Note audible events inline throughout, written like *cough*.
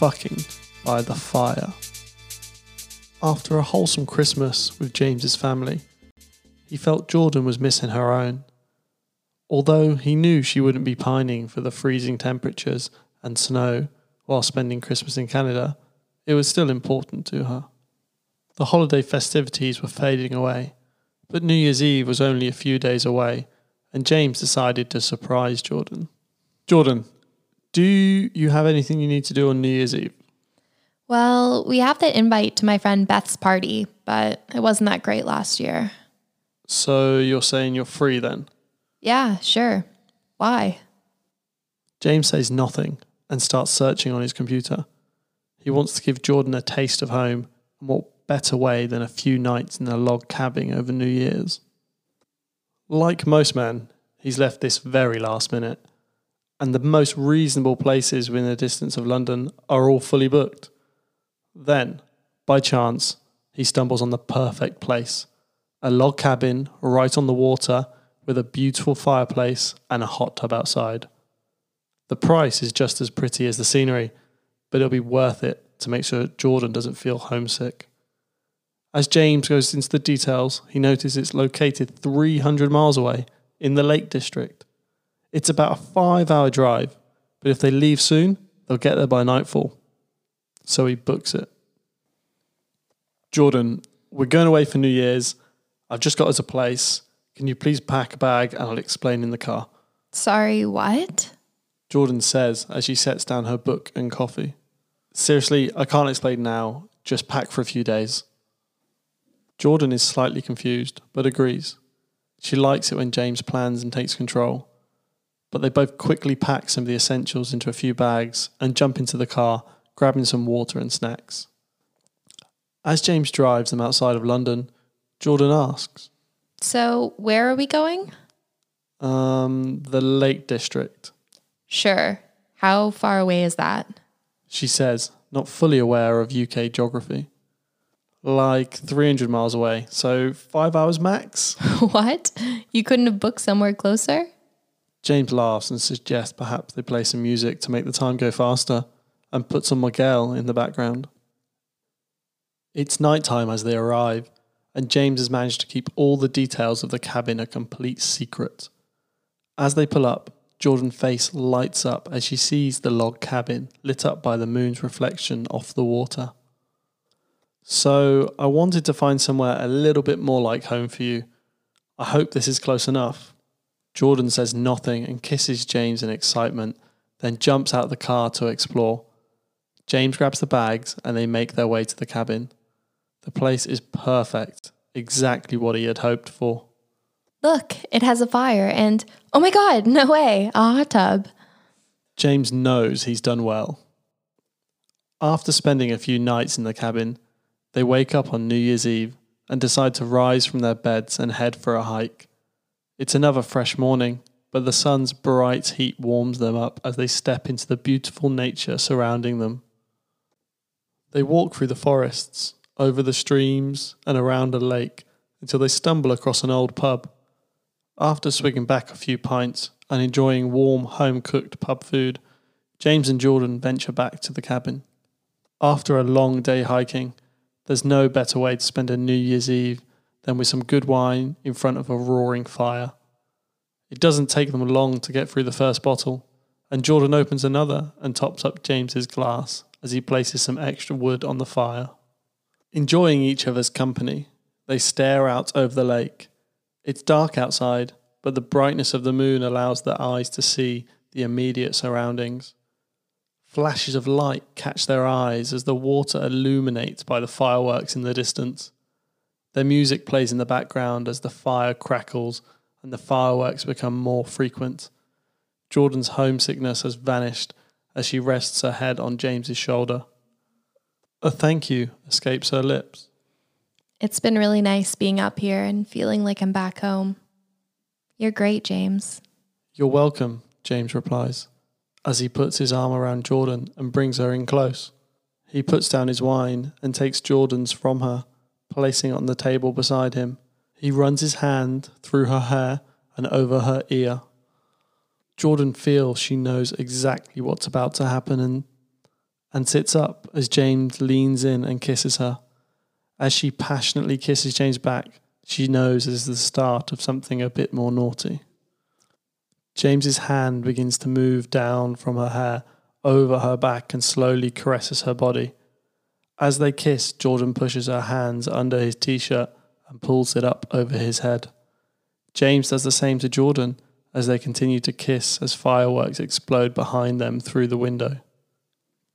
fucking by the fire. After a wholesome Christmas with James's family, he felt Jordan was missing her own. Although he knew she wouldn't be pining for the freezing temperatures and snow while spending Christmas in Canada, it was still important to her. The holiday festivities were fading away, but New Year's Eve was only a few days away, and James decided to surprise Jordan. Jordan, do you have anything you need to do on New Year's Eve? Well, we have the invite to my friend Beth's party, but it wasn't that great last year. So you're saying you're free then? Yeah, sure. Why? James says nothing and starts searching on his computer. He wants to give Jordan a taste of home, and what better way than a few nights in a log cabin over New Year's? Like most men, he's left this very last minute, and the most reasonable places within a distance of London are all fully booked. Then, by chance, he stumbles on the perfect place a log cabin right on the water with a beautiful fireplace and a hot tub outside. The price is just as pretty as the scenery, but it'll be worth it to make sure Jordan doesn't feel homesick. As James goes into the details, he notices it's located 300 miles away in the Lake District. It's about a five hour drive, but if they leave soon, they'll get there by nightfall. So he books it. Jordan, we're going away for New Year's. I've just got us a place. Can you please pack a bag and I'll explain in the car? Sorry, what? Jordan says as she sets down her book and coffee. Seriously, I can't explain now. Just pack for a few days. Jordan is slightly confused, but agrees. She likes it when James plans and takes control. But they both quickly pack some of the essentials into a few bags and jump into the car, grabbing some water and snacks. As James drives them outside of London, Jordan asks, So, where are we going? um, the Lake District. Sure. How far away is that? She says, not fully aware of UK geography. Like 300 miles away, so five hours max? *laughs* what? You couldn't have booked somewhere closer? James laughs and suggests perhaps they play some music to make the time go faster and put some Miguel in the background. It's night time as they arrive, and James has managed to keep all the details of the cabin a complete secret. As they pull up, Jordan's face lights up as she sees the log cabin lit up by the moon's reflection off the water. So, I wanted to find somewhere a little bit more like home for you. I hope this is close enough. Jordan says nothing and kisses James in excitement, then jumps out of the car to explore. James grabs the bags and they make their way to the cabin. The place is perfect, exactly what he had hoped for. Look, it has a fire and oh my god, no way, a hot tub. James knows he's done well. After spending a few nights in the cabin, they wake up on New Year's Eve and decide to rise from their beds and head for a hike. It's another fresh morning, but the sun's bright heat warms them up as they step into the beautiful nature surrounding them. They walk through the forests, over the streams, and around a lake until they stumble across an old pub. After swigging back a few pints and enjoying warm, home cooked pub food, James and Jordan venture back to the cabin. After a long day hiking, there's no better way to spend a New Year's Eve than with some good wine in front of a roaring fire. It doesn't take them long to get through the first bottle, and Jordan opens another and tops up James's glass as he places some extra wood on the fire. Enjoying each other's company, they stare out over the lake. It's dark outside, but the brightness of the moon allows their eyes to see the immediate surroundings. Flashes of light catch their eyes as the water illuminates by the fireworks in the distance. Their music plays in the background as the fire crackles and the fireworks become more frequent. Jordan's homesickness has vanished as she rests her head on James's shoulder. A thank you escapes her lips. It's been really nice being up here and feeling like I'm back home. You're great, James. You're welcome, James replies, as he puts his arm around Jordan and brings her in close. He puts down his wine and takes Jordan's from her, placing it on the table beside him. He runs his hand through her hair and over her ear. Jordan feels she knows exactly what's about to happen and and sits up as James leans in and kisses her. As she passionately kisses James back, she knows this is the start of something a bit more naughty. James's hand begins to move down from her hair over her back and slowly caresses her body. As they kiss, Jordan pushes her hands under his t shirt and pulls it up over his head. James does the same to Jordan as they continue to kiss as fireworks explode behind them through the window.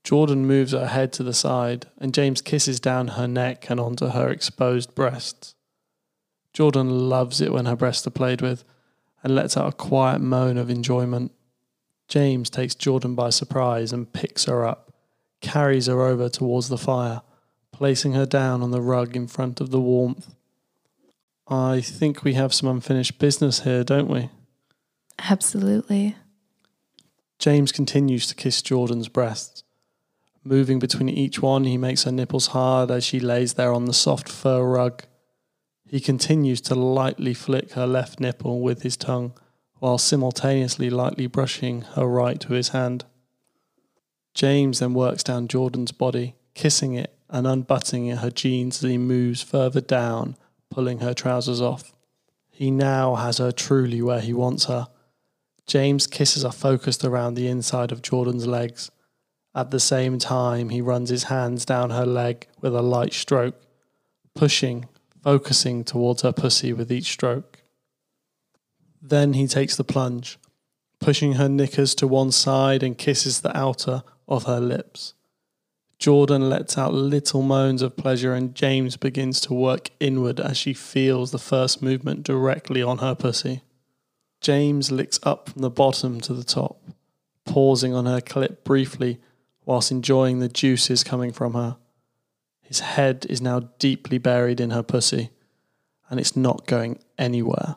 Jordan moves her head to the side, and James kisses down her neck and onto her exposed breasts. Jordan loves it when her breasts are played with and lets out a quiet moan of enjoyment. James takes Jordan by surprise and picks her up, carries her over towards the fire, placing her down on the rug in front of the warmth. I think we have some unfinished business here, don't we? Absolutely. James continues to kiss Jordan's breasts. Moving between each one, he makes her nipples hard as she lays there on the soft fur rug. He continues to lightly flick her left nipple with his tongue, while simultaneously lightly brushing her right with his hand. James then works down Jordan's body, kissing it and unbuttoning her jeans as he moves further down, pulling her trousers off. He now has her truly where he wants her. James' kisses are focused around the inside of Jordan's legs. At the same time, he runs his hands down her leg with a light stroke, pushing, focusing towards her pussy with each stroke. Then he takes the plunge, pushing her knickers to one side and kisses the outer of her lips. Jordan lets out little moans of pleasure, and James begins to work inward as she feels the first movement directly on her pussy. James licks up from the bottom to the top, pausing on her clit briefly whilst enjoying the juices coming from her. His head is now deeply buried in her pussy, and it's not going anywhere.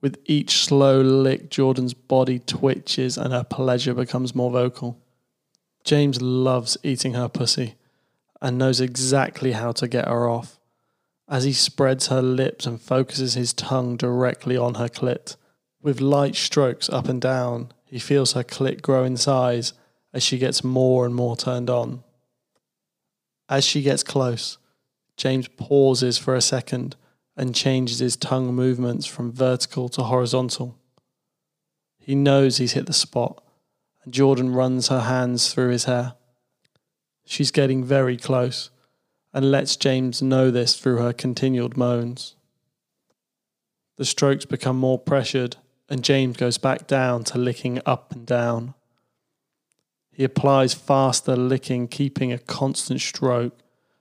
With each slow lick, Jordan's body twitches and her pleasure becomes more vocal. James loves eating her pussy and knows exactly how to get her off. As he spreads her lips and focuses his tongue directly on her clit, with light strokes up and down, he feels her clit grow in size as she gets more and more turned on. As she gets close, James pauses for a second and changes his tongue movements from vertical to horizontal. He knows he's hit the spot, and Jordan runs her hands through his hair. She's getting very close and lets James know this through her continued moans. The strokes become more pressured, and James goes back down to licking up and down. He applies faster licking, keeping a constant stroke,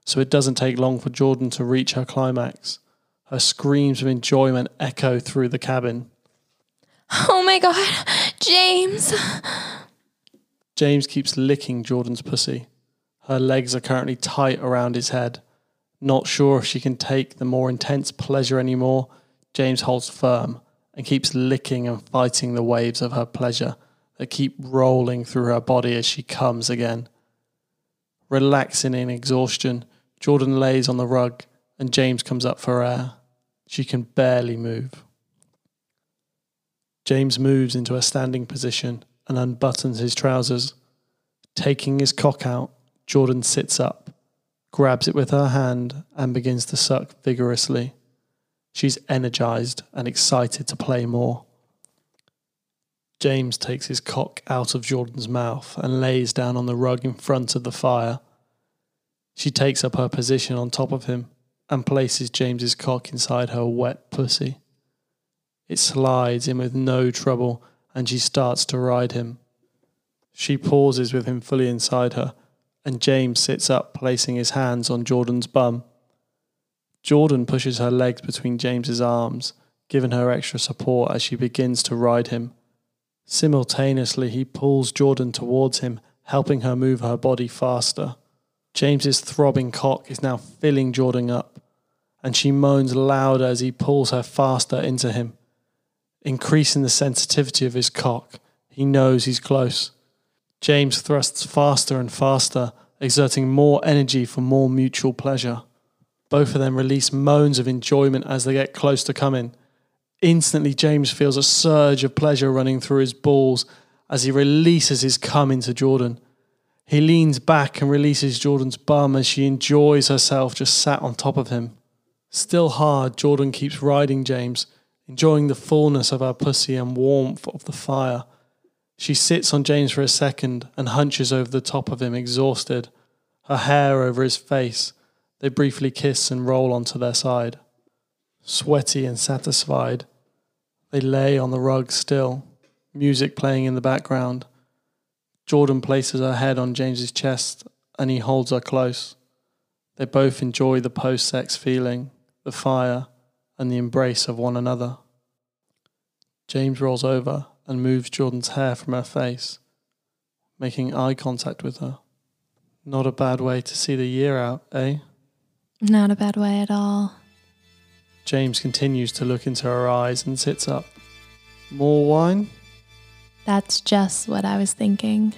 so it doesn't take long for Jordan to reach her climax. Her screams of enjoyment echo through the cabin. Oh my god, James. James keeps licking Jordan's pussy. Her legs are currently tight around his head. Not sure if she can take the more intense pleasure anymore, James holds firm and keeps licking and fighting the waves of her pleasure that keep rolling through her body as she comes again. Relaxing in exhaustion, Jordan lays on the rug and James comes up for air. She can barely move. James moves into a standing position and unbuttons his trousers. Taking his cock out, Jordan sits up, grabs it with her hand, and begins to suck vigorously. She's energized and excited to play more. James takes his cock out of Jordan's mouth and lays down on the rug in front of the fire. She takes up her position on top of him and places James's cock inside her wet pussy. It slides in with no trouble and she starts to ride him. She pauses with him fully inside her and James sits up, placing his hands on Jordan's bum. Jordan pushes her legs between James's arms, giving her extra support as she begins to ride him. Simultaneously, he pulls Jordan towards him, helping her move her body faster. James's throbbing cock is now filling Jordan up, and she moans louder as he pulls her faster into him. Increasing the sensitivity of his cock, he knows he's close. James thrusts faster and faster, exerting more energy for more mutual pleasure. Both of them release moans of enjoyment as they get close to coming. Instantly, James feels a surge of pleasure running through his balls as he releases his cum into Jordan. He leans back and releases Jordan's bum as she enjoys herself just sat on top of him. Still hard, Jordan keeps riding James, enjoying the fullness of her pussy and warmth of the fire. She sits on James for a second and hunches over the top of him, exhausted, her hair over his face. They briefly kiss and roll onto their side. Sweaty and satisfied, they lay on the rug still, music playing in the background. Jordan places her head on James's chest and he holds her close. They both enjoy the post sex feeling, the fire, and the embrace of one another. James rolls over and moves Jordan's hair from her face, making eye contact with her. Not a bad way to see the year out, eh? Not a bad way at all. James continues to look into her eyes and sits up. More wine? That's just what I was thinking.